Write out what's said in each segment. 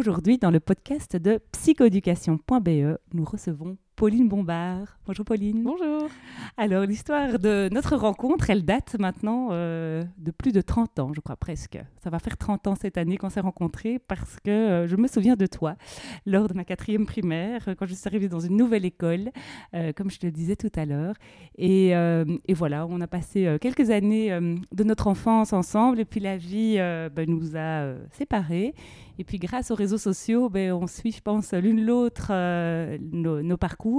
Aujourd'hui, dans le podcast de psychoéducation.be, nous recevons Pauline Bombard. Bonjour Pauline. Bonjour. Alors l'histoire de notre rencontre, elle date maintenant euh, de plus de 30 ans, je crois presque. Ça va faire 30 ans cette année qu'on s'est rencontrés parce que euh, je me souviens de toi lors de ma quatrième primaire, quand je suis arrivée dans une nouvelle école, euh, comme je te le disais tout à l'heure. Et, et, voilà, on a passé quelques années de notre enfance ensemble et puis la vie ben, nous a séparés. Et puis grâce aux réseaux sociaux, ben, on suit, je pense, l'une l'autre nos, nos parcours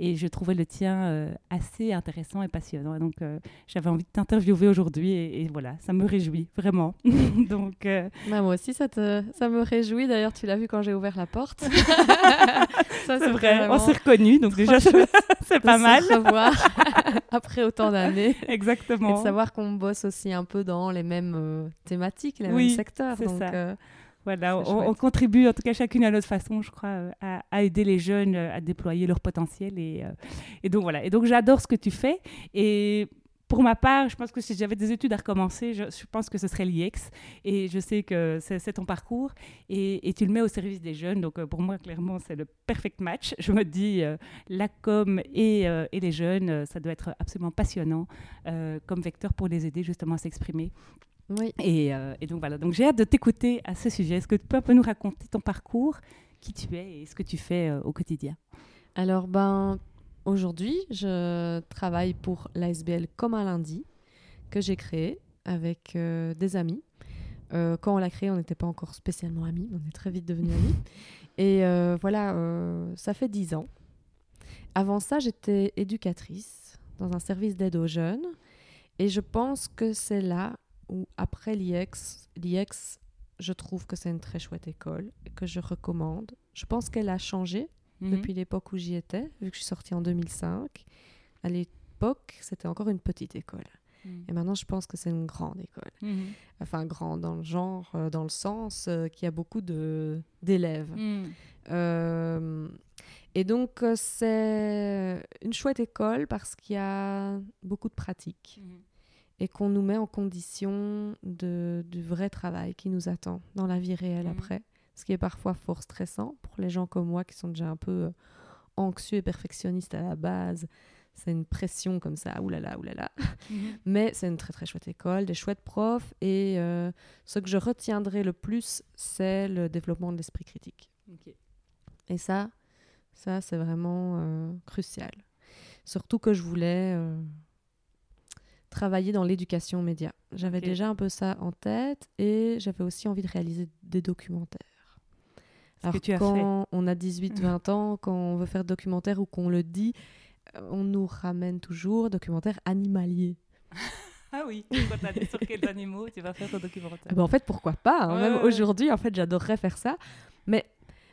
et je trouvais le tien euh, assez intéressant et passionnant. donc, euh, j'avais envie de t'interviewer aujourd'hui et, voilà, ça me réjouit vraiment. donc, euh, bah, moi aussi, ça, te, ça me réjouit. D'ailleurs, tu l'as vu quand j'ai ouvert la porte. c'est vrai, on s'est reconnus, donc déjà, c'est pas mal. Revoir après autant d'années. Exactement. Et de savoir qu'on bosse aussi un peu dans les mêmes thématiques, les mêmes secteurs. Donc, ça. Voilà, on, contribue en tout cas chacune à notre façon, je crois, euh, à, aider les jeunes euh, à déployer leur potentiel. Et, euh, et donc voilà. Et donc j'adore ce que tu fais. Et pour ma part, je pense que si j'avais des études à recommencer, je, pense que ce serait l'IEX. Et je sais que c'est ton parcours et, tu le mets au service des jeunes. Donc pour moi, clairement, c'est le perfect match. Je me dis, la com et, et, les jeunes, ça doit être absolument passionnant comme vecteur pour les aider justement à s'exprimer oui. Euh, et, donc voilà, donc j'ai hâte de t'écouter à ce sujet. Est-ce que tu peux un peu nous raconter ton parcours, qui tu es et ce que tu fais euh, au quotidien? Alors ben aujourd'hui, je travaille pour l'ASBL comme un lundi que j'ai créé avec euh, des amis. quand on l'a créé, on n'était pas encore spécialement amis, on est très vite devenus amis. Et voilà, ça fait dix ans. Avant ça, j'étais éducatrice dans un service d'aide aux jeunes. Et je pense que c'est là ou après l'IEX, l'IEX, je trouve que c'est une très chouette école que je recommande. Je pense qu'elle a changé mhm. depuis l'époque où j'y étais, vu que je suis sortie en 2005. À l'époque, c'était encore une petite école. Mhm. Et maintenant, je pense que c'est une grande école. Mhm. Enfin, grande dans le genre, euh, dans le sens euh, qu'il y a beaucoup d'élèves. Euh, et donc, c'est une chouette école parce qu'il y a beaucoup de pratiques et qu'on nous met en condition de, du vrai travail qui nous attend dans la vie réelle mhm. après, ce qui est parfois fort stressant pour les gens comme moi qui sont déjà un peu euh, anxieux et perfectionnistes à la base. C'est une pression comme ça, oulala, oulala. Mhm. Mais c'est une très très chouette école, des chouettes profs et euh, ce que je retiendrai le plus, c'est le développement de l'esprit critique. Et ça, ça c'est vraiment euh, crucial. Surtout que je voulais travailler dans l'éducation média. J'avais déjà un peu ça en tête et j'avais aussi envie de réaliser des documentaires. Alors que tu as quand on a 18-20 ans, quand on veut faire documentaire ou qu'on le dit, euh, on nous ramène toujours documentaire animalier. Ah oui, quand tu as dit sur quels animaux tu vas faire ton documentaire. Eh ben, en fait, pourquoi pas hein. Même aujourd'hui, en fait, j'adorerais faire ça. Mais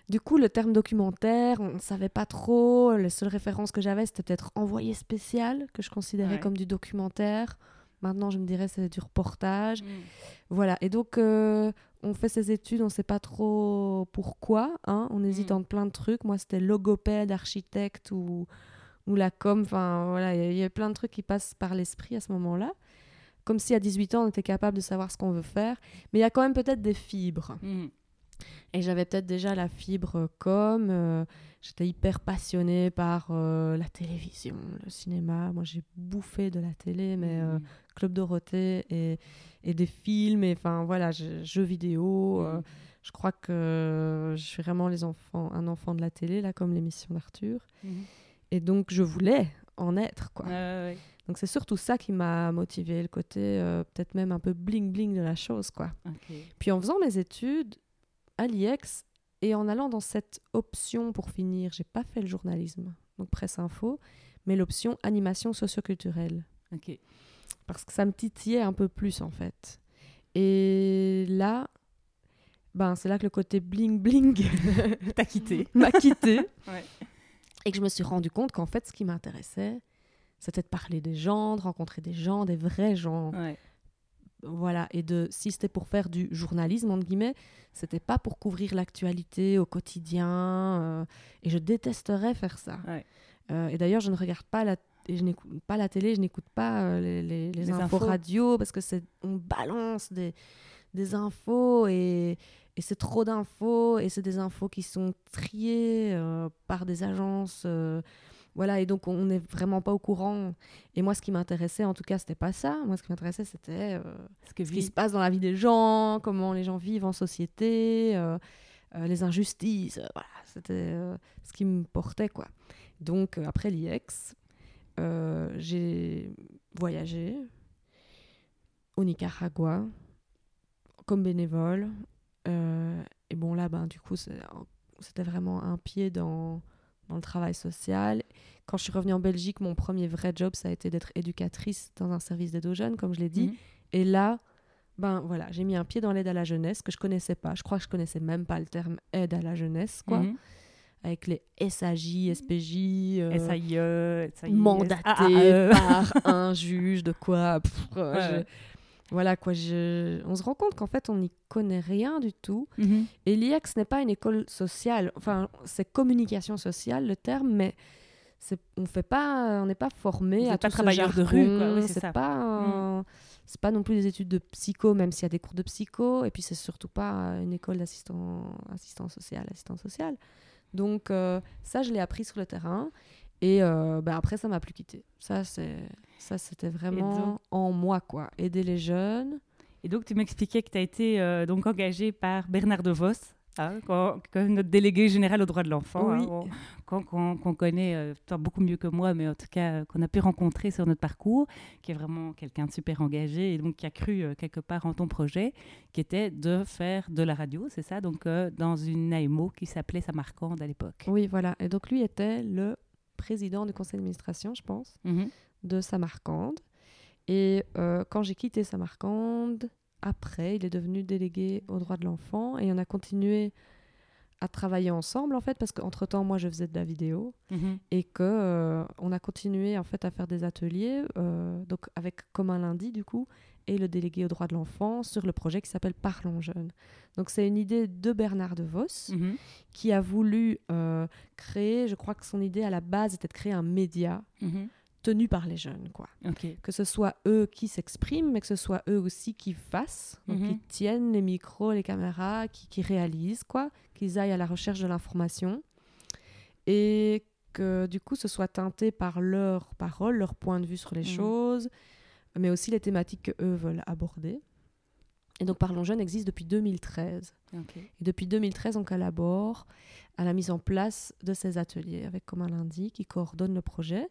du coup, le terme documentaire, on ne savait pas trop. Les seules références que j'avais, c'était peut-être envoyé spécial, que je considérais comme du documentaire. Maintenant, je me dirais c'est du reportage. Mm. Voilà. Et donc, euh, on fait ces études, on ne sait pas trop pourquoi. Hein. On hésite mm. entre plein de trucs. Moi, c'était logopède, architecte ou, ou la com. Enfin, voilà, il y, a plein de trucs qui passent par l'esprit à ce moment-là. Comme si à 18 ans, on était capable de savoir ce qu'on veut faire. Mais il y a quand même peut-être des fibres. Mm. Et j'avais peut-être déjà la fibre comme. Euh, j'étais hyper passionnée par euh, la télévision, le cinéma. Moi, j'ai bouffé de la télé, mais euh, mmh. Club Dorothée et, et, des films, et enfin voilà, jeux vidéo. Mmh. je crois que je suis vraiment les enfants, un enfant de la télé, là, comme l'émission d'Arthur. Mmh. Et donc, je voulais en être, quoi. Donc c'est surtout ça qui m'a motivé, le côté peut-être même un peu bling bling de la chose, quoi. Puis en faisant mes études, à l'IEX et en allant dans cette option pour finir, j'ai pas fait le journalisme, donc presse info, mais l'option animation socioculturelle. Ok. parce que ça me titillait un peu plus en fait. Et là, ben, c'est là que le côté bling bling T'as quitté. m'a quitté Ouais. et que je me suis rendu compte qu'en fait, ce qui m'intéressait, c'était de parler des gens, de rencontrer des gens, des vrais gens. Ouais. Voilà, et de si c'était pour faire du journalisme, entre guillemets, c'était pas pour couvrir l'actualité au quotidien. euh, et je détesterais faire ça. Ouais. Euh, et d'ailleurs, je ne regarde pas la, et je n'écoute pas la télé, je n'écoute pas euh, les, les- les Les infos, radio parce que c'est on balance des, des infos et, et c'est trop d'infos et c'est des infos qui sont triées par des agences. Voilà, et donc on n'est vraiment pas au courant. Et moi, ce qui m'intéressait, en tout cas, c'était pas ça. Moi, ce qui m'intéressait, c'était euh, que ce qui se passe dans la vie des gens, comment les gens vivent en société, euh, euh, les injustices. voilà, c'était ce qui me portait, quoi. Donc, après l'IEX, j'ai voyagé au Nicaragua comme bénévole. Et bon, là, ben, du coup, c'était vraiment un pied dans, dans le travail social. Quand je suis revenue en Belgique, mon premier vrai job, ça a été d'être éducatrice dans un service d'aide aux jeunes, comme je l'ai dit. Mhm. Et là, ben voilà, j'ai mis un pied dans l'aide à la jeunesse que je connaissais pas. Je crois que je connaissais même pas le terme aide à la jeunesse, quoi. Mhm. Avec les SAJ, SPJ, euh, SAIE, SAIS, mandatés AAE. par un juge de quoi. pff, euh, Ouais, je- ouais. Voilà quoi, je... on se rend compte qu'en fait on n'y connaît rien du tout. Mhm. Et l'IEX n'est pas une école sociale, enfin c'est communication sociale le terme, mais. On fait pas, on n'est pas formé à pas tout ce travailleur de rue, quoi. jargon, Oui, c'est. Mm. pas, c'est pas non plus des études de psycho, même s'il y a des cours de psycho, et puis c'est surtout pas une école d'assistant assistant social, assistant social. Donc euh, ça je l'ai appris sur le terrain. Et euh, bah, après, ça m'a plus quitté. Ça, c'est, ça, c'était vraiment donc- en moi, quoi. Aider les jeunes. Et donc, tu m'expliquais que tu as été euh, donc engagée par Bernard De Vos, hein, quand- notre délégué général aux droits de l'enfant, Oui. hein, on- qu'on connaît euh, beaucoup mieux que moi, mais en tout cas euh, qu'on a pu rencontrer sur notre parcours, qui est vraiment quelqu'un de super engagé et donc qui a cru euh, quelque part en ton projet, qui était de faire de la radio, c'est ça, donc euh, dans une AMO qui s'appelait Samarcande à l'époque. Oui, voilà. Et donc, lui était le président du conseil d'administration, je pense, Mhm. de Samarcande. Et quand j'ai quitté Samarcande, après, il est devenu délégué aux droits de l'enfant et on a continué à travailler ensemble, en fait, parce qu'entre-temps, moi, je faisais de la vidéo. Mhm. et que euh, on a continué en fait à faire des ateliers euh, donc avec comme un lundi du coup et le délégué aux droits de l'enfant sur le projet qui s'appelle Parlons jeunes. Donc c'est une idée de Bernard De Vos Mhm. qui a voulu euh, créer, je crois que son idée à la base était de créer un média Mhm. Tenu par les jeunes quoi. Que ce soit eux qui s'expriment mais que ce soit eux aussi qui fassent, donc Mhm. qui tiennent les micros, les caméras, qui, qui réalisent quoi, qu'ils aillent à la recherche de l'information et que du coup ce soit teinté par leurs paroles, leur point de vue sur les Mhm. choses, mais aussi les thématiques que eux veulent aborder. Et donc Parlons Jeunes existe depuis 2013. Ok. Et depuis 2013, on collabore à la mise en place de ces ateliers avec Comme un lundi qui coordonne le projet.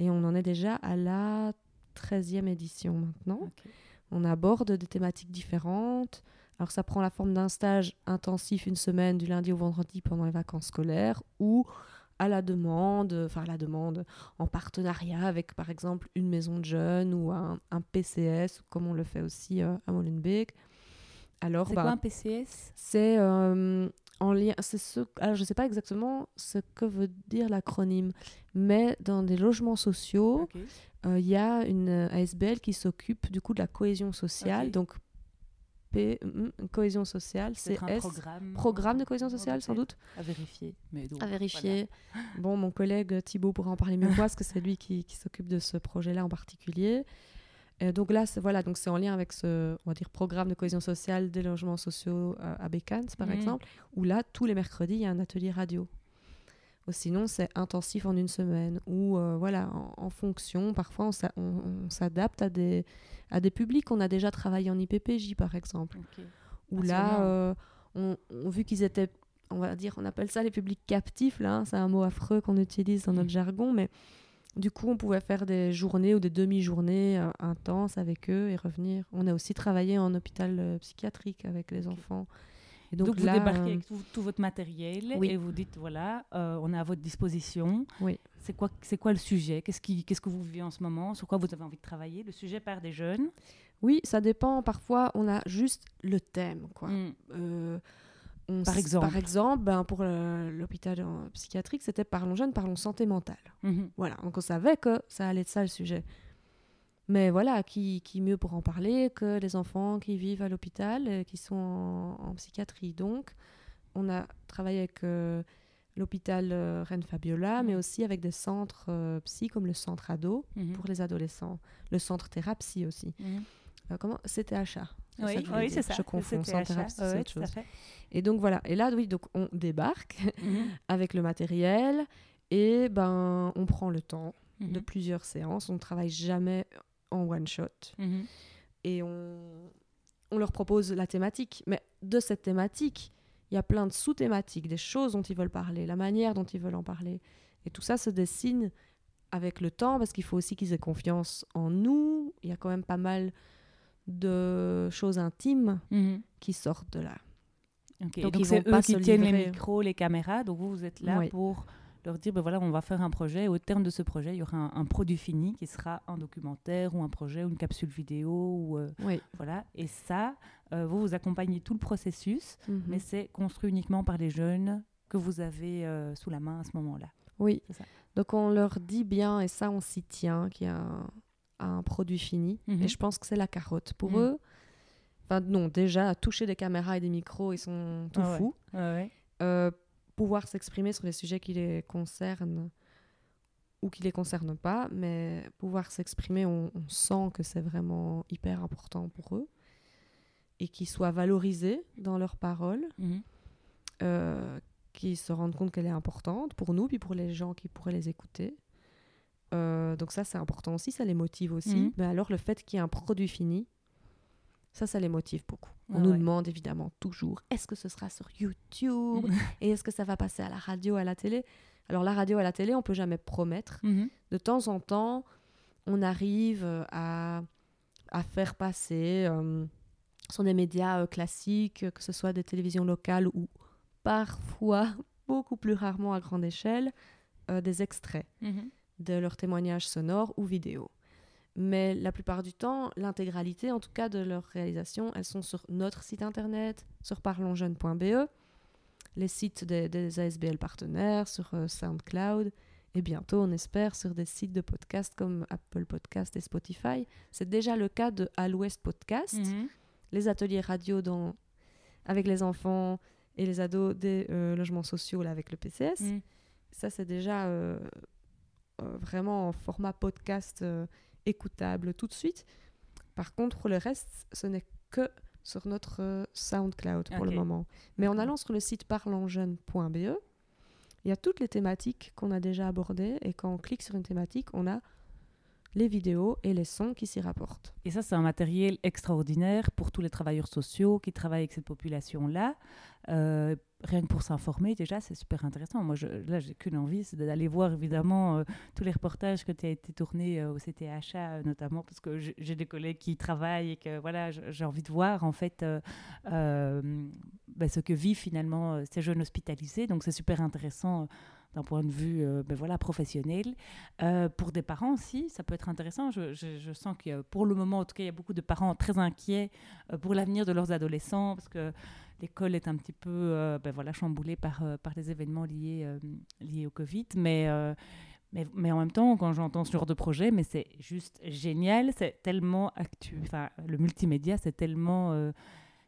Et on en est déjà à la 13e édition maintenant. On aborde des thématiques différentes. Alors ça prend la forme d'un stage intensif une semaine du lundi au vendredi pendant les vacances scolaires ou à la demande, enfin à la demande en partenariat avec par exemple une maison de jeunes ou un, un PCS comme on le fait aussi euh, à Molenbeek. Alors C'est bah, quoi un PCS c'est euh, en lien, c'est ce. Alors je sais pas exactement ce que veut dire l'acronyme, mais dans des logements sociaux, euh, il y a une euh, ASBL qui s'occupe du coup de la cohésion sociale, donc P, mm, cohésion sociale, C'est programme. programme de cohésion sociale sans doute, À vérifier. Mais donc, à vérifier. Bon, mon collègue Thibaut pourra en parler mieux que moi, parce que c'est lui qui, qui s'occupe de ce projet-là en particulier. Et donc là, c'est voilà, donc c'est en lien avec ce, on va dire, programme de cohésion sociale des logements sociaux euh, à Bécane, par Mhm. exemple, où là, tous les mercredis, il y a un atelier radio. Ou sinon, c'est intensif en une semaine. Ou euh, voilà, en, en fonction, parfois, on, s'a- on- on s'adapte à des, à des publics. On a déjà travaillé en IPPJ, par exemple Ok. où Passionnant. là, euh, on, on- vu qu'ils étaient, on va dire, on appelle ça les publics captifs, là, hein, c'est un mot affreux qu'on utilise dans notre Mm. jargon, mais du coup, on pouvait faire des journées ou des demi-journées euh, intenses avec eux et revenir. On a aussi travaillé en hôpital euh, psychiatrique avec les enfants. Et Donc, vous là, débarquez euh, avec tout, tout votre matériel Oui. et vous dites voilà, on est à votre disposition. Oui. C'est quoi, c'est quoi le sujet? Qu'est-ce qui, qu'est-ce que vous vivez en ce moment? Sur quoi vous avez envie de travailler? Le sujet part des jeunes. Oui, ça dépend. Parfois, on a juste le thème, quoi. Mm. On Par exemple. Par exemple, ben, pour l'hôpital psychiatrique, c'était Parlons jeunes, parlons santé mentale. Mhm. Voilà, donc on savait que ça allait être ça le sujet. Mais voilà, qui, qui mieux pour en parler que les enfants qui vivent à l'hôpital, euh, qui sont en, en psychiatrie? Donc, on a travaillé avec euh, l'hôpital euh, Reine Fabiola, mais aussi avec des centres euh, psy comme le centre ado Mhm. pour les adolescents, le centre thérapie aussi. Mhm. Euh, comment CTHA. Oui, ça oui, c'est ça. Je confonds, thérapie, c'est Ouais, autre chose. Et donc voilà, et là, oui, donc on débarque Mhm. avec le matériel et ben on prend le temps de Mhm. plusieurs séances. On ne travaille jamais en one shot Mhm. et on, on leur propose la thématique. Mais de cette thématique, il y a plein de sous-thématiques, des choses dont ils veulent parler, la manière dont ils veulent en parler. Et tout ça se dessine avec le temps parce qu'il faut aussi qu'ils aient confiance en nous. Il y a quand même pas mal de choses intimes Mhm. qui sortent de là. Ok, Donc, Donc, c'est eux qui tiennent les micros, les caméras. Donc vous, vous êtes là Oui. pour leur dire, ben voilà, on va faire un projet. Au terme de ce projet, il y aura un, un produit fini qui sera un documentaire ou un projet ou une capsule vidéo. Ou, euh, Oui. voilà. Et ça, euh, vous, vous accompagnez tout le processus, Mhm. mais c'est construit uniquement par les jeunes que vous avez euh, sous la main à ce moment-là. Oui. Ça. Donc on leur dit bien, et ça on s'y tient, qu'il y a un, un produit fini. Mhm. Et je pense que c'est la carotte. Pour Mhm. eux, enfin non, déjà, toucher des caméras et des micros, ils sont tout Ah ouais. fous. Ouais, Euh, pouvoir s'exprimer sur les sujets qui les concernent ou qui les concernent pas, mais pouvoir s'exprimer, on, on sent que c'est vraiment hyper important pour eux et qu'ils soient valorisés dans leurs paroles, Mhm. euh, qu'ils se rendent compte qu'elle est importante pour nous, puis pour les gens qui pourraient les écouter. Euh, donc ça, c'est important aussi, ça les motive aussi. Mhm. Mais alors, le fait qu'il y ait un produit fini, ça, ça les motive beaucoup. On Ah nous ouais. demande évidemment toujours, est-ce que ce sera sur YouTube et est-ce que ça va passer à la radio, à la télé? Alors la radio, à la télé, on peut jamais promettre. Mhm. De temps en temps, on arrive euh, à, à faire passer euh, sur des médias euh, classiques, que ce soit des télévisions locales ou parfois, beaucoup plus rarement à grande échelle, euh, des extraits Mhm. De leurs témoignages sonores ou vidéos. Mais la plupart du temps, l'intégralité, en tout cas, de leurs réalisations, elles sont sur notre site internet, sur parlonsjeunes.be, les sites des, des ASBL partenaires, sur euh, SoundCloud, et bientôt, on espère, sur des sites de podcasts comme Apple Podcast et Spotify. C'est déjà le cas de À l'Ouest Podcast, Mhm. les ateliers radio dans, avec les enfants et les ados des euh, logements sociaux là, avec le PCS. Mhm. Ça, c'est déjà euh, vraiment en format podcast euh, écoutable tout de suite. Par contre, pour le reste, ce n'est que sur notre euh, SoundCloud pour le moment. Mais en allant sur le site parlonsjeunes.be, il y a toutes les thématiques qu'on a déjà abordées. Et quand on clique sur une thématique, on a les vidéos et les sons qui s'y rapportent. Et ça, c'est un matériel extraordinaire pour tous les travailleurs sociaux qui travaillent avec cette population-là. Euh, rien que pour s'informer, déjà, c'est super intéressant. Moi, je, là, j'ai qu'une envie, c'est d'aller voir évidemment euh, tous les reportages que tu as été tournés euh, au CTHA, euh, notamment parce que j'ai des collègues qui travaillent et que voilà, j'ai envie de voir en fait ben, ce que vivent finalement ces jeunes hospitalisés. Donc, c'est super intéressant. D'un point de vue euh, ben voilà, professionnel. Euh, pour des parents aussi, ça peut être intéressant. Je, je- sens que pour le moment, en tout cas, il y a beaucoup de parents très inquiets euh, pour l'avenir de leurs adolescents parce que l'école est un petit peu ben voilà, chamboulée par, par les événements liés, liés au Covid. Mais, mais, mais en même temps, quand j'entends ce genre de projet, mais c'est juste génial. C'est tellement actu. Enfin, le multimédia, c'est tellement.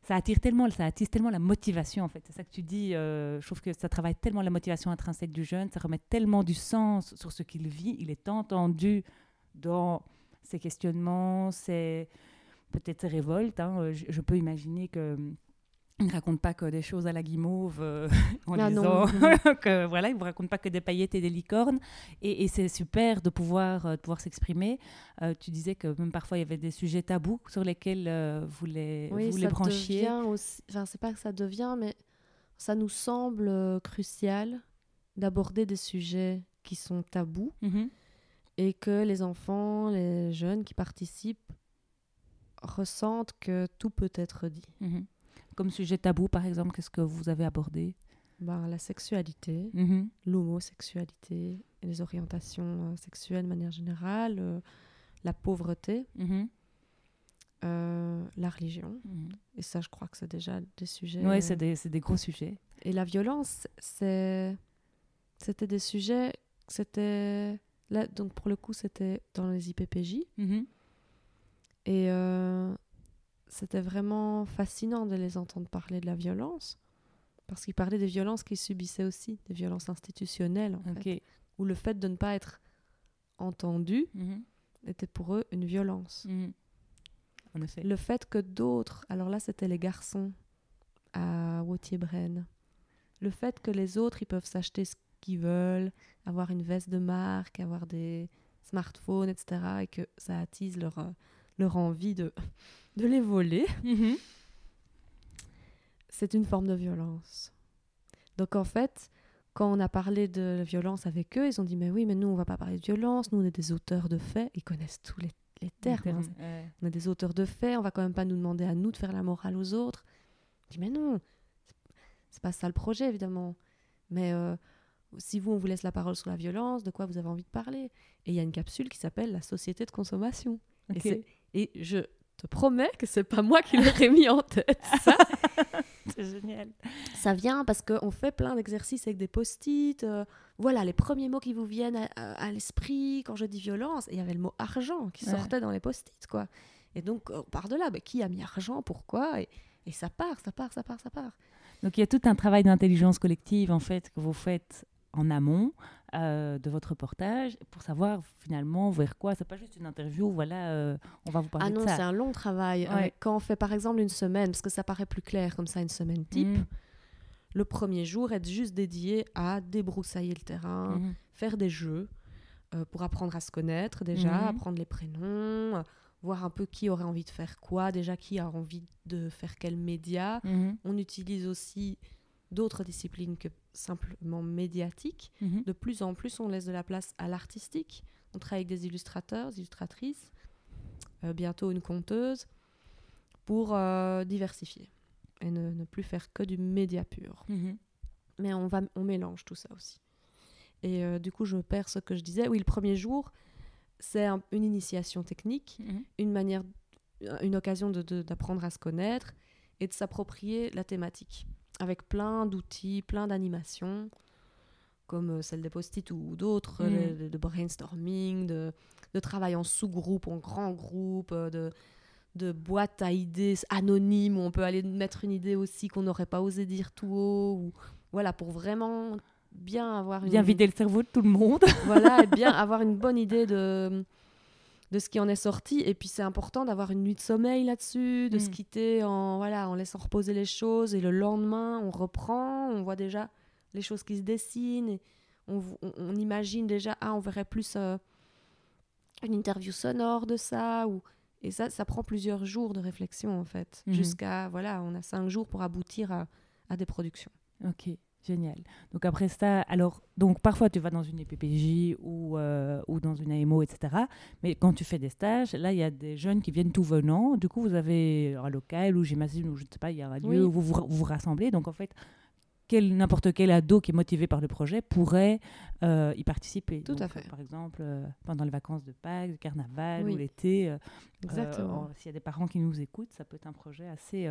Ça attire tellement, ça attise tellement la motivation en fait. C'est ça que tu dis. euh, je trouve que ça travaille tellement la motivation intrinsèque du jeune, ça remet tellement du sens sur ce qu'il vit. Il est entendu dans ses questionnements, ses peut-être ses révoltes. hein. Euh, je peux imaginer que il ne raconte pas que des choses à la guimauve euh, en Ah disant non. que voilà, il ne vous raconte pas que des paillettes et des licornes. Et, et c'est super de pouvoir, euh, de pouvoir s'exprimer. Euh, tu disais que même parfois il y avait des sujets tabous sur lesquels euh, vous les, vous les branchiez. aussi... Enfin, c'est pas que ça devient, mais ça nous semble crucial d'aborder des sujets qui sont tabous Mhm. et que les enfants, les jeunes qui participent ressentent que tout peut être dit. Mhm. Comme sujet tabou, par exemple, qu'est-ce que vous avez abordé? Ben, La sexualité, Mhm. l'homosexualité, les orientations euh, sexuelles de manière générale, euh, la pauvreté, Mhm. euh, la religion. Mhm. Et ça, je crois que c'est déjà des sujets. Euh, c'est des, des gros sujets. Et la violence, c'était des sujets, c'était là, donc pour le coup, c'était dans les IPPJ, et euh, c'était vraiment fascinant de les entendre parler de la violence, parce qu'ils parlaient des violences qu'ils subissaient aussi, des violences institutionnelles, en fait, où le fait de ne pas être entendu Mhm. était pour eux une violence. Mhm. En effet. Le fait que d'autres, alors là c'était les garçons à Wautier-Braine, le fait que les autres ils peuvent s'acheter ce qu'ils veulent, avoir une veste de marque, avoir des smartphones, etc. et que ça attise leur, euh, leur envie de, de les voler, Mhm. c'est une forme de violence. Donc en fait, quand on a parlé de violence avec eux, ils ont dit mais oui mais nous on va pas parler de violence, nous on est des auteurs de faits, ils connaissent tous les, les termes. hein. Ouais. on est des auteurs de faits, on va quand même pas nous demander à nous de faire la morale aux autres. Je dis, mais non, c'est- pas ça le projet, évidemment. Mais euh, si vous, on vous laisse la parole sur la violence, de quoi vous avez envie de parler? Et il y a une capsule qui s'appelle La société de consommation. Et, et je te promets que c'est pas moi qui l'aurais mis en tête. Ça, C'est génial. ça vient parce qu'on fait plein d'exercices avec des post-it. euh, voilà, les premiers mots qui vous viennent à, à- à l'esprit quand je dis violence. Et il y avait le mot argent qui Ouais. sortait dans les post-it, quoi. Et donc, on part de là. ben, qui a mis argent Pourquoi et, et ça part, ça part, ça part, ça part. Donc il y a tout un travail d'intelligence collective en fait que vous faites en amont euh, de votre reportage pour savoir finalement vers quoi. C'est pas juste une interview, voilà, euh, on va vous parler Ah non, de ça. c'est un long travail. Ouais. Avec- quand on fait par exemple une semaine, parce que ça paraît plus clair comme ça, une semaine type, Mhm. le premier jour est juste dédié à débroussailler le terrain, Mhm. faire des jeux euh, pour apprendre à se connaître déjà, Mhm. apprendre les prénoms, euh, voir un peu qui aurait envie de faire quoi, déjà qui a envie de faire quel média. On utilise aussi d'autres disciplines que simplement médiatiques. Mhm. De plus en plus, on laisse de la place à l'artistique. On travaille avec des illustrateurs, des illustratrices, euh, bientôt une conteuse, pour euh, diversifier et ne, ne plus faire que du média pur. Mhm. Mais on, va, on mélange tout ça aussi. Et euh, du coup, je perds ce que je disais. Oui, le premier jour, c'est un- une initiation technique, Mhm. une manière, une occasion de- de- d'apprendre à se connaître et de s'approprier la thématique avec plein d'outils, plein d'animations, comme euh, celle des post-it ou d'autres, de, de brainstorming, de, de travail en sous-groupe, en grand groupe, euh, de, de boîtes à idées anonymes où on peut aller mettre une idée aussi qu'on n'aurait pas osé dire tout haut. Ou, voilà, pour vraiment bien avoir une Bien vider le cerveau de tout le monde. voilà, et bien avoir une bonne idée de, de ce qui en est sorti. Et puis c'est important d'avoir une nuit de sommeil là-dessus, de se Mm. quitter en, voilà, en laissant reposer les choses. Et le lendemain, on reprend, on voit déjà les choses qui se dessinent. Et on, on- on imagine déjà, ah, on verrait plus euh, une interview sonore de ça. Ou... Et ça, ça prend plusieurs jours de réflexion en fait. Mhm. Jusqu'à, voilà, on a cinq jours pour aboutir à, à des productions. Ok, génial. Donc après ça, alors, donc parfois tu vas dans une EPPJ ou, euh, ou dans une AMO, etc. Mais quand tu fais des stages, là, il y a des jeunes qui viennent tout venant. Du coup, vous avez un local ou j'imagine, ou je ne sais pas, il y a un lieu Oui. où vous vous, vous rassemblez. Donc en fait, quel- n'importe quel ado qui est motivé par le projet pourrait euh, y participer. Tout à fait. Par exemple, euh, pendant les vacances de Pâques, de Carnaval Oui. ou l'été. euh, Exactement. S'il y a des parents qui nous écoutent, ça peut être un projet assez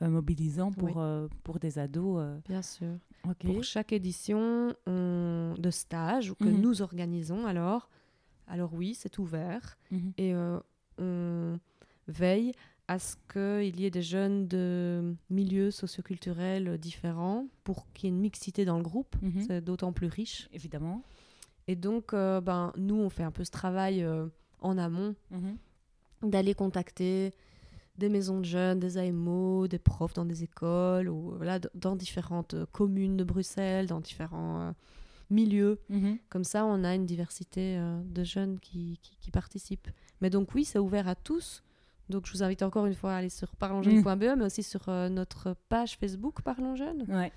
mobilisant pour, Oui. pour des ados. Bien sûr. Pour chaque édition on- de stage que Mhm. nous organisons, alors, alors oui, c'est ouvert Mhm. et on veille à ce qu'il y ait des jeunes de milieux socioculturels différents pour qu'il y ait une mixité dans le groupe. Mhm. C'est d'autant plus riche. Évidemment. Et donc, euh, ben, nous, on fait un peu ce travail euh, en amont Mhm. d'aller contacter des maisons de jeunes, des AMO, des profs dans des écoles, ou voilà, dans différentes euh, communes de Bruxelles, dans différents euh, milieux. Mhm. Comme ça, on a une diversité de jeunes qui, qui- qui participent. Mais donc oui, c'est ouvert à tous. Donc je vous invite encore une fois à aller sur parlonsjeune.be, mais aussi sur euh, notre page Facebook Parlons Jeunes, Ouais.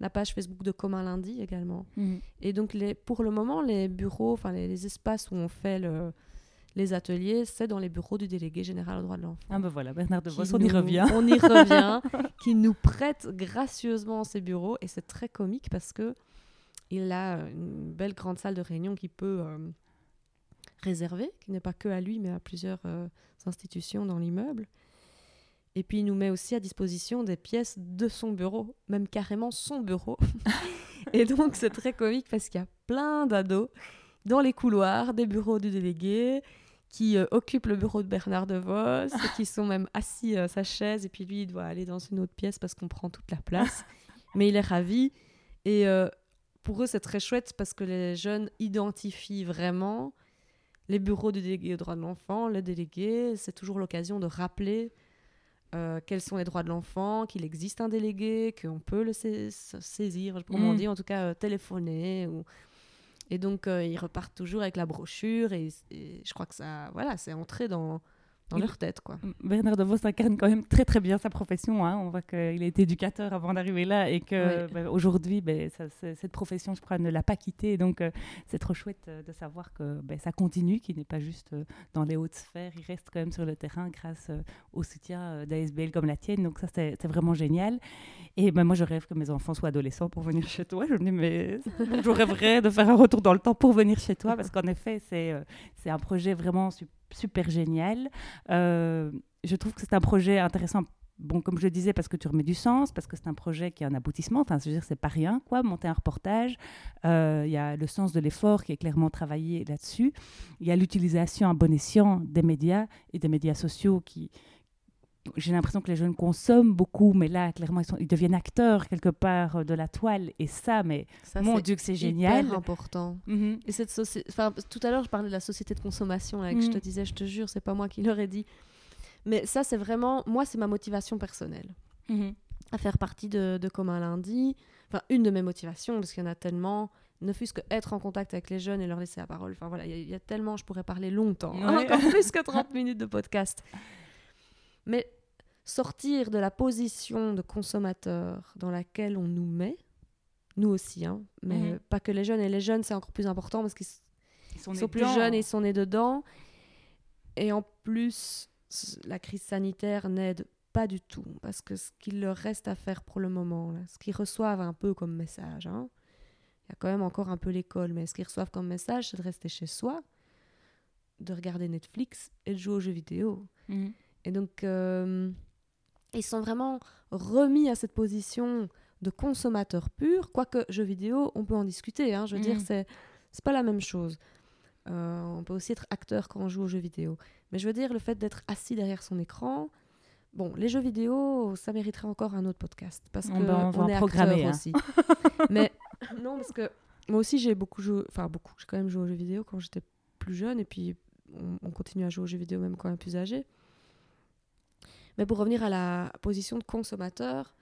la page Facebook de Commun Lundi également. Mhm. Et donc les, pour le moment, les bureaux, enfin les, les espaces où on fait le- les ateliers, c'est dans les bureaux du délégué général aux droits de l'enfant. Ah ben voilà, Bernard de Vos, on y revient. On y revient, qui nous prête gracieusement ses bureaux. Et c'est très comique parce que il a une belle grande salle de réunion qui peut euh, réserver, qui n'est pas que à lui, mais à plusieurs euh, institutions dans l'immeuble. Et puis il nous met aussi à disposition des pièces de son bureau, même carrément son bureau. et donc c'est très comique parce qu'il y a plein d'ados dans les couloirs des bureaux du délégué qui euh, occupent le bureau de Bernard De Vos, et qui sont même assis à sa chaise, et puis lui, il doit aller dans une autre pièce parce qu'on prend toute la place. Mais il est ravi. Et euh, pour eux, c'est très chouette parce que les jeunes identifient vraiment les bureaux du délégué aux droits de l'enfant, le délégué. C'est toujours l'occasion de rappeler euh, quels sont les droits de l'enfant, qu'il existe un délégué, qu'on peut le sais- saisir, comment on Mm. dit, en tout cas euh, téléphoner. Ou... Et donc, euh, ils repartent toujours avec la brochure et, et je crois que ça, voilà, c'est entré dans, dans Il- leur tête, quoi. Bernard de Vos incarne quand même très très bien sa profession. hein. On voit qu'il a été éducateur avant d'arriver là et que Oui. ben, aujourd'hui, cette profession, je crois, ne l'a pas quitté. Donc euh, c'est trop chouette euh, de savoir que ben, ça continue, qu'il n'est pas juste euh, dans les hautes sphères. Il reste quand même sur le terrain grâce euh, au soutien d'ASBL comme la tienne. Donc ça, c'est vraiment génial. Et ben, moi, je rêve que mes enfants soient adolescents pour venir chez toi. Je me dis, mais je rêverais de faire un retour dans le temps pour venir chez toi parce qu'en effet, c'est un projet vraiment su- super génial. Euh, je trouve que c'est un projet intéressant. Bon, comme je le disais, parce que tu remets du sens, parce que c'est un projet qui a un aboutissement. Enfin, je veux dire, c'est pas rien, quoi. Monter un reportage, Euh, il y a le sens de l'effort qui est clairement travaillé là-dessus. Il y a l'utilisation à bon escient des médias et des médias sociaux qui. J'ai l'impression que les jeunes consomment beaucoup, mais là, clairement, ils, sont, ils deviennent acteurs quelque part euh, de la toile. Et ça, mais Ça, mon c'est Dieu, que c'est génial. important. Mhm. Et cette enfin, tout à l'heure, je parlais de la société de consommation, là, que je te Mm. disais, je te jure, c'est pas moi qui l'aurais dit. Mais ça, c'est vraiment, moi, c'est ma motivation personnelle. Mhm. À faire partie de, de Comme un lundi. Enfin, une de mes motivations, parce qu'il y en a tellement. Ne fût-ce que être en contact avec les jeunes et leur laisser la parole. Enfin voilà, il y a- il y, a tellement, je pourrais parler longtemps. hein, encore plus que 30 minutes de podcast. Mais sortir de la position de consommateur dans laquelle on nous met, nous aussi, hein, mais Mhm. pas que les jeunes. Et les jeunes, c'est encore plus important parce qu'ils sont, plus jeunes et ils sont nés dedans. Et en plus, la crise sanitaire n'aide pas du tout. Parce que ce qu'il leur reste à faire pour le moment, là, ce qu'ils reçoivent un peu comme message, hein, il y a quand même encore un peu l'école, mais ce qu'ils reçoivent comme message, c'est de rester chez soi, de regarder Netflix et de jouer aux jeux vidéo. Mhm. Et donc, euh, ils sont vraiment remis à cette position de consommateur pur, quoique jeux vidéo, on peut en discuter. hein, je veux dire, Mhm. c'est c'est pas la même chose. Euh, on peut aussi être acteur quand on joue aux jeux vidéo. Mais je veux dire, le fait d'être assis derrière son écran, bon, les jeux vidéo, ça mériterait encore un autre podcast. Parce On que va- on on est programmer, acteur hein. aussi. Mais non, parce que moi aussi, j'ai beaucoup joué, enfin beaucoup, j'ai quand même joué aux jeux vidéo quand j'étais plus jeune, et puis on, on continue à jouer aux jeux vidéo même quand on est plus âgé. Mais pour revenir à la position de consommateur,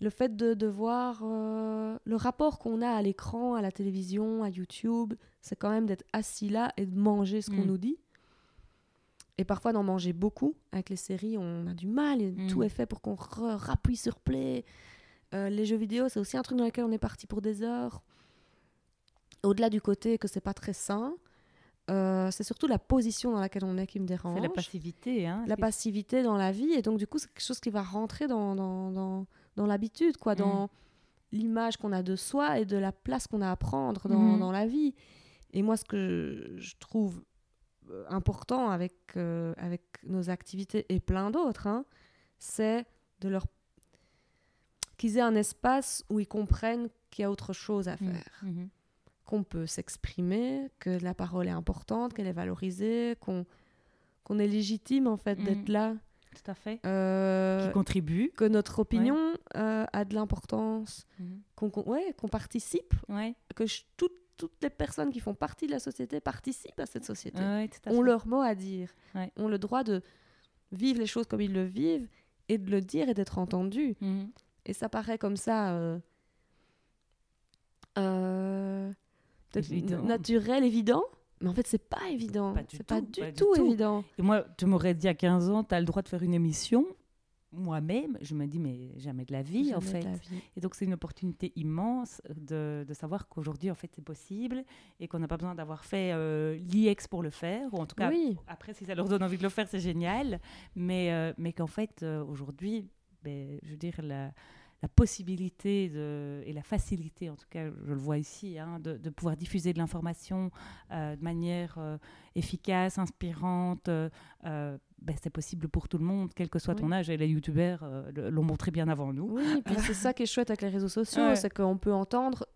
le fait de, de voir euh, le rapport qu'on a à l'écran, à la télévision, à YouTube, c'est quand même d'être assis là et de manger ce qu'on Mm. nous dit. Et parfois d'en manger beaucoup. Avec les séries, on a du mal. et Mm. Tout est fait pour qu'on rappuie sur play. Euh, les jeux vidéo, c'est aussi un truc dans lequel on est parti pour des heures. Au-delà du côté que c'est pas très sain, euh, c'est surtout la position dans laquelle on est qui me dérange C'est la passivité. Hein, la passivité dans la vie et donc du coup c'est quelque chose qui va rentrer dans, dans, dans, dans l'habitude quoi Mm. dans l'image qu'on a de soi et de la place qu'on a à prendre dans, Mhm. dans la vie et moi ce que je, je trouve euh, important avec, euh, avec nos activités et plein d'autres hein, c'est de leur qu'ils aient un espace où ils comprennent qu'il y a autre chose à Mhm. faire Mhm. Qu'on peut s'exprimer, que la parole est importante, qu'elle est valorisée, qu'on qu'on est légitime en fait Mhm. d'être là, Tout à fait. euh, Qui contribue. que notre opinion euh, a de l'importance, Mhm. qu'on qu'on- ouais, qu'on participe, Ouais. que je- toutes toutes les personnes qui font partie de la société participent à cette société, Ouais, tout à ont fait. leur mot à dire, Ouais. ont le droit de vivre les choses comme ils le vivent et de le dire et d'être entendus. Mhm. Et ça paraît comme ça euh, euh, peut-être naturel, évident? Mais en fait, c'est pas évident. Pas du C'est pas tout, du pas du tout tout. évident. Et moi, tu m'aurais dit à 15 ans, tu as le droit de faire une émission. moi-même, je me dis, mais jamais de la vie, en fait. vie. Et donc, c'est une opportunité immense de, de savoir qu'aujourd'hui, en fait, c'est possible et qu'on n'a pas besoin d'avoir fait euh, l'IEX pour le faire, ou en tout cas, oui, après, si ça leur donne envie de le faire, c'est génial. Mais, euh, mais qu'en fait, euh, aujourd'hui, ben, je veux dire, la, la possibilité de, et la facilité, en tout cas, je le vois ici, hein, de, de pouvoir diffuser de l'information euh, de manière euh, efficace, inspirante, euh, euh, ben, c'est possible pour tout le monde, quel que soit ton âge. Et les youtubeurs l'ont montré bien avant nous. oui. et puis c'est ça qui est chouette avec les réseaux sociaux, Ouais. c'est qu'on peut entendre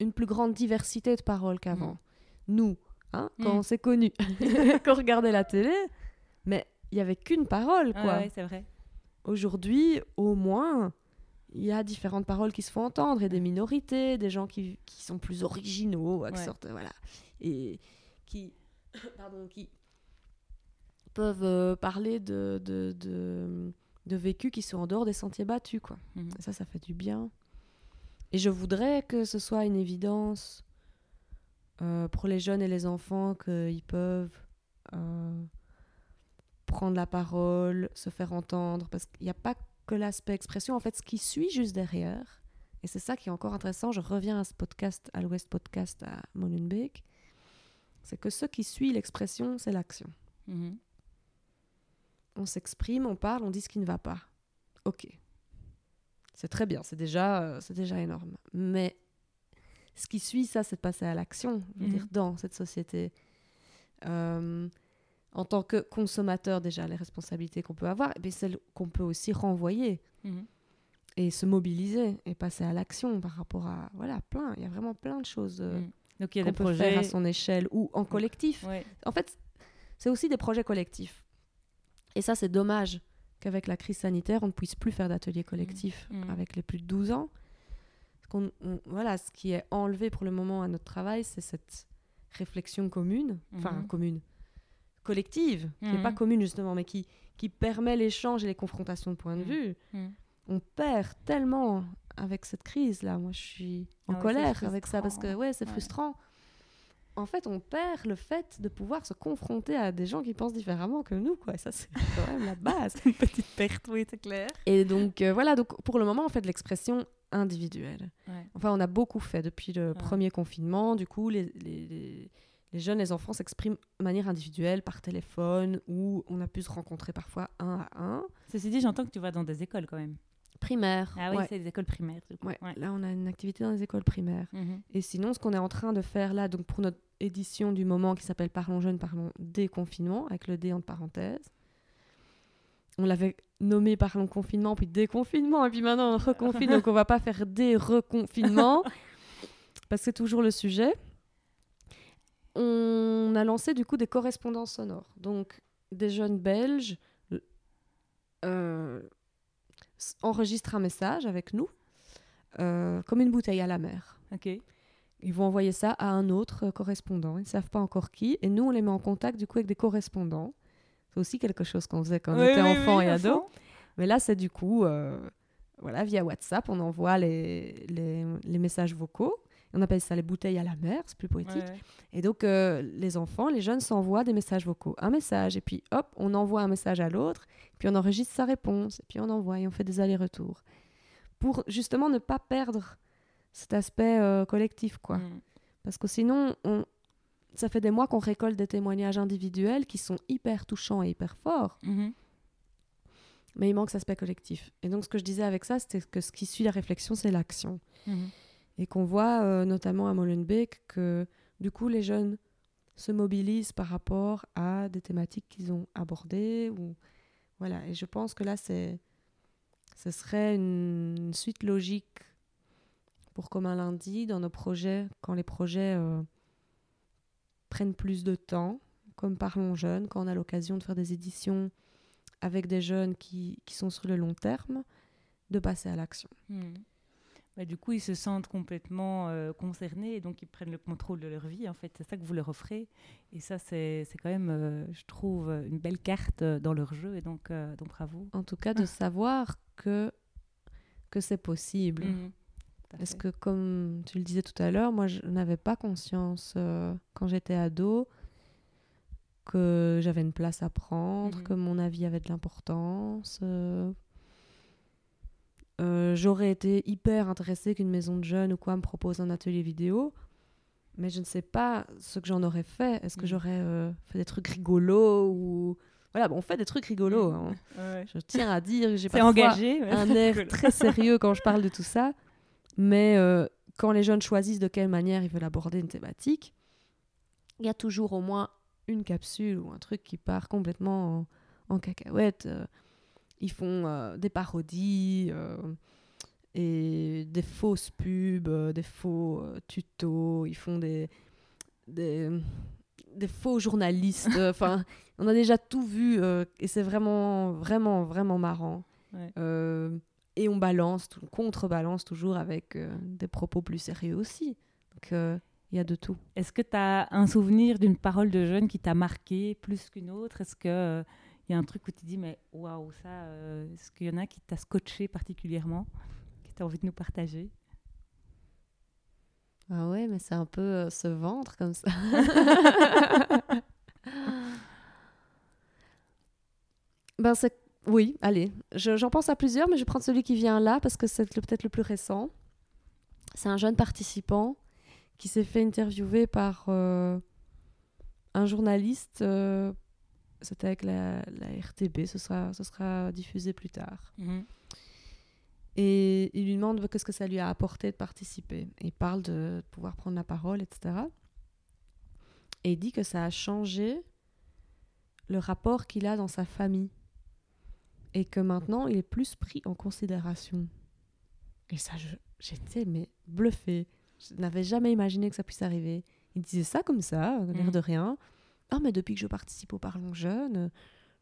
une plus grande diversité de paroles qu'avant. Nous, hein, quand Mm. on s'est connus, qu'on regardait la télé, mais il y avait qu'une parole, quoi. ouais, c'est vrai. Aujourd'hui, au moins, il y a différentes paroles qui se font entendre et des minorités, des gens qui, qui sont plus originaux, Ouais. sortent, voilà, et qui, pardon, qui peuvent euh, parler de, de, de, de vécus qui sont en dehors des sentiers battus, quoi. Mhm. Et ça, ça fait du bien. Et je voudrais que ce soit une évidence euh, pour les jeunes et les enfants qu'ils peuvent euh, prendre la parole, se faire entendre, parce qu'il n'y a pas que l'aspect expression. En fait, ce qui suit juste derrière, et c'est ça qui est encore intéressant, je reviens à ce podcast, à l'Ouest Podcast à Molenbeek, c'est que ce qui suit l'expression, c'est l'action. Mhm. On s'exprime, on parle, on dit ce qui ne va pas. Ok. C'est très bien, c'est déjà, euh, c'est déjà énorme. Mais ce qui suit ça, c'est de passer à l'action, Mhm. dire, dans cette société. Euh, en tant que consommateur, déjà, les responsabilités qu'on peut avoir, et puis celles qu'on peut aussi renvoyer Mhm. et se mobiliser et passer à l'action par rapport à, voilà, plein. Il y a vraiment plein de choses Mhm. Donc, il y a qu'on des peut projets. faire à son échelle ou en collectif. Ouais. En fait, c'est aussi des projets collectifs. Et ça, c'est dommage qu'avec la crise sanitaire, on ne puisse plus faire d'ateliers collectifs Mhm. avec les plus de 12 ans. On- voilà, ce qui est enlevé pour le moment à notre travail, c'est cette réflexion commune, enfin Mhm. commune, collective, qui n'est pas Mhm. commune justement, mais qui, qui permet l'échange et les confrontations de points de Mhm. vue. Mhm. On perd tellement avec cette crise-là. Moi, je suis en Ah colère avec ça parce que ouais, c'est Ouais. frustrant. En fait, on perd le fait de pouvoir se confronter à des gens qui pensent différemment que nous, quoi. Et ça, c'est quand même la base. Une petite perte, oui, c'est clair. Et donc, euh, voilà, donc pour le moment, on fait de l'expression individuelle. Ouais. Enfin, on a beaucoup fait depuis le Ouais. premier confinement. Du coup, les, les- les- les jeunes, les enfants s'expriment de manière individuelle, par téléphone, ou on a pu se rencontrer parfois un à un. Ceci dit, j'entends que tu vas dans des écoles quand même. Primaire. Ah oui, ouais. c'est des écoles primaires. du coup. Ouais. Ouais. Là, on a une activité dans les écoles primaires. Mhm. Et sinon, ce qu'on est en train de faire là, donc pour notre édition du moment qui s'appelle Parlons jeunes, parlons déconfinement, avec le D entre parenthèses. On l'avait nommé Parlons confinement, puis déconfinement, et puis maintenant on reconfine, donc on va pas faire des reconfinements, parce que c'est toujours le sujet. On a lancé du coup des correspondances sonores. Donc des jeunes Belges euh, enregistrent un message avec nous, euh, comme une bouteille à la mer. Ok. Ils vont envoyer ça à un autre euh, correspondant. Ils ne savent pas encore qui. Et nous, on les met en contact du coup avec des correspondants. C'est aussi quelque chose qu'on faisait quand on était oui, enfant oui, et ado. Mais là, c'est du coup, euh, voilà, via WhatsApp, on envoie les, les, les messages vocaux. On appelle ça les bouteilles à la mer, c'est plus poétique. Ouais. Et donc, euh, les enfants, les jeunes s'envoient des messages vocaux. Un message, et puis hop, on envoie un message à l'autre, puis on enregistre sa réponse, et puis on envoie, et on fait des allers-retours. Pour justement ne pas perdre cet aspect euh, collectif, quoi. Mhm. Parce que sinon, on... ça fait des mois qu'on récolte des témoignages individuels qui sont hyper touchants et hyper forts, Mhm. mais il manque cet aspect collectif. Et donc, ce que je disais avec ça, c'était que ce qui suit la réflexion, c'est l'action. Mhm. Et qu'on voit euh, notamment à Molenbeek que du coup, les jeunes se mobilisent par rapport à des thématiques qu'ils ont abordées. Voilà. Et je pense que là, c'est... ce serait une, suite logique pour comme un lundi dans nos projets, quand les projets euh, prennent plus de temps, comme Parlons Jeunes, quand on a l'occasion de faire des éditions avec des jeunes qui, sont sur le long terme, de passer à l'action. Mhm. Bah, du coup, ils se sentent complètement euh, concernés et donc ils prennent le contrôle de leur vie. En fait, c'est ça que vous leur offrez. Et ça, c'est quand même, euh, je trouve, euh, une belle carte euh, dans leur jeu. Et donc, donc bravo. en tout cas de savoir que, que c'est possible. À Parce que comme tu le disais tout à l'heure, moi je n'avais pas conscience quand j'étais ado que j'avais une place à prendre, Mhm. que mon avis avait de l'importance. Euh, j'aurais été hyper intéressée qu'une maison de jeunes ou quoi me propose un atelier vidéo, mais je ne sais pas ce que j'en aurais fait. Est-ce que Mm. j'aurais euh, fait des trucs rigolos ou voilà, bon, on fait des trucs rigolos. hein. Ouais. Je tiens à dire, que j'ai parfois engagé. ouais. un air très sérieux quand je parle de tout ça, mais euh, quand les jeunes choisissent de quelle manière ils veulent aborder une thématique, il y a toujours au moins une capsule ou un truc qui part complètement en, en cacahuète. Ils font euh, des parodies euh, et des fausses pubs, euh, des faux tutos, ils font des, des, des faux journalistes. Enfin, on a déjà tout vu et c'est vraiment, vraiment, vraiment marrant. Ouais. Euh, et on balance, on contrebalance toujours avec euh, des propos plus sérieux aussi. Donc euh, il y a de tout. Est-ce que tu as un souvenir d'une parole de jeune qui t'a marqué plus qu'une autre? Est-ce qu'il il y a un truc où tu dis, mais waouh, ça, euh, est-ce qu'il y en a qui t'a scotché particulièrement, que tu as envie de nous partager? Ah ouais, mais c'est un peu euh, ce ventre comme ça. ben c'est oui, allez, Je- j'en pense à plusieurs, mais je vais prendre celui qui vient là parce que c'est le- peut-être le plus récent. C'est un jeune participant qui s'est fait interviewer par euh, un journaliste. C'était avec la, la RTB, ce sera, ce sera diffusé plus tard. Et il lui demande qu'est-ce que ça lui a apporté de participer. Et il parle de pouvoir prendre la parole, etc. Et il dit que ça a changé le rapport qu'il a dans sa famille. Et que maintenant, il est plus pris en considération. Et ça, j'étais mais bluffée. Je n'avais jamais imaginé que ça puisse arriver. Il disait ça comme ça, l'air Mhm. de rien. Ah, mais depuis que je participe au Parlons Jeunes,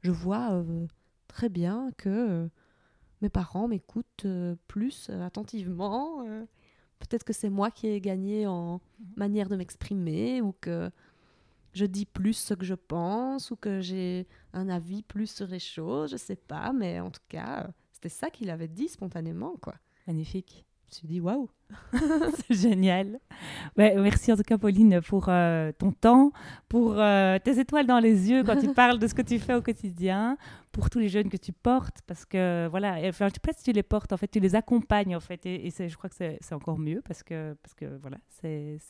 je vois euh, très bien que euh, mes parents m'écoutent euh, plus attentivement. Peut-être que c'est moi qui ai gagné en manière de m'exprimer ou que je dis plus ce que je pense ou que j'ai un avis plus sur les choses, je sais pas, mais en tout cas, c'était ça qu'il avait dit spontanément, quoi. Magnifique. Je me suis dit, waouh! C'est génial. Ouais, merci en tout cas, Pauline, pour euh, ton temps, pour euh, tes étoiles dans les yeux quand tu parles de ce que tu fais au quotidien, pour tous les jeunes que tu portes, parce que voilà, enfin, je sais pas si tu les portes, en fait, tu les accompagnes, en fait, et, je crois que c'est encore mieux, parce que, parce que voilà, c'est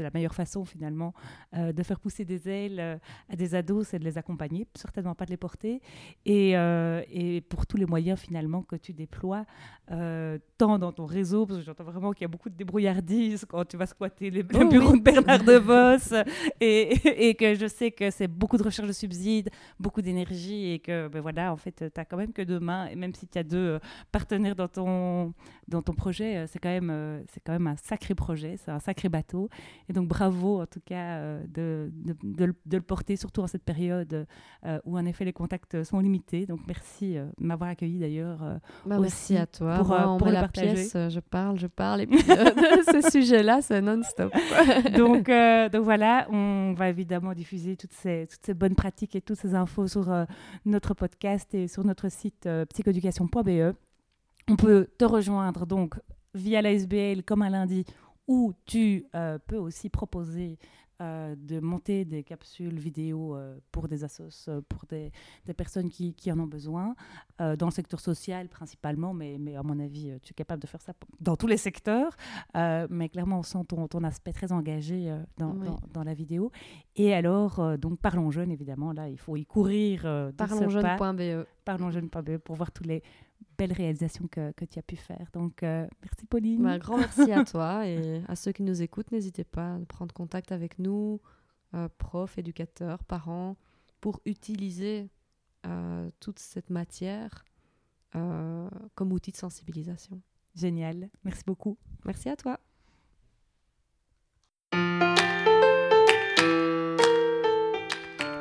la meilleure façon, finalement, euh, de faire pousser des ailes euh, à des ados, c'est de les accompagner, certainement pas de les porter, et, euh, et pour tous les moyens, finalement, que tu déploies, euh, tant dans ton réseau, parce que j'entends vraiment qu'il y a beaucoup de débrouillardise quand tu vas squatter les, le Oh bureau oui. de Bernard de Vos, et, et que je sais que c'est beaucoup de recherche de subsides, beaucoup d'énergie, et que ben voilà, en fait, tu as quand même que deux mains, et même si tu as deux euh, partenaires dans ton, dans ton projet, euh, c'est quand, même, euh, c'est quand même un sacré projet, c'est un sacré bateau. Et donc bravo en tout cas de, de, de le- de le porter, surtout en cette période où en effet les contacts sont limités. Donc merci de m'avoir accueilli d'ailleurs. Bah, Aussi merci à toi. pour, la partager. pièce, je parle, je parle, et puis de ce sujet-là, c'est non-stop. donc, euh, donc voilà, on va évidemment diffuser toutes ces, toutes ces bonnes pratiques et toutes ces infos sur euh, notre podcast et sur notre site euh, psychoéducation.be. On peut te rejoindre donc via la SBL comme un lundi où tu euh, peux aussi proposer euh, de monter des capsules vidéo euh, pour des assos, euh, pour des, des personnes qui, qui en ont besoin, dans le secteur social principalement, mais, mais à mon avis, tu es capable de faire ça dans tous les secteurs. Mais clairement, on sent ton, ton aspect très engagé dans, Oui. dans, dans la vidéo. Et alors, donc, Parlons Jeunes, évidemment, là, il faut y courir pas Parlonsjeunes.be. parlonsjeunes.be pour voir toutes les belles réalisations que, que tu as pu faire. Donc, euh, merci Pauline. Bah, un grand merci à toi et à ceux qui nous écoutent. N'hésitez pas à prendre contact avec nous, euh, profs, éducateurs, parents, pour utiliser euh, toute cette matière comme outil de sensibilisation. Génial. Merci beaucoup. Merci à toi.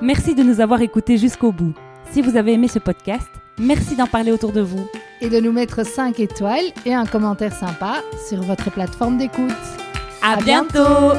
Merci de nous avoir écoutés jusqu'au bout. Si vous avez aimé ce podcast, merci d'en parler autour de vous. Et de nous mettre 5 étoiles et un commentaire sympa sur votre plateforme d'écoute. À, À bientôt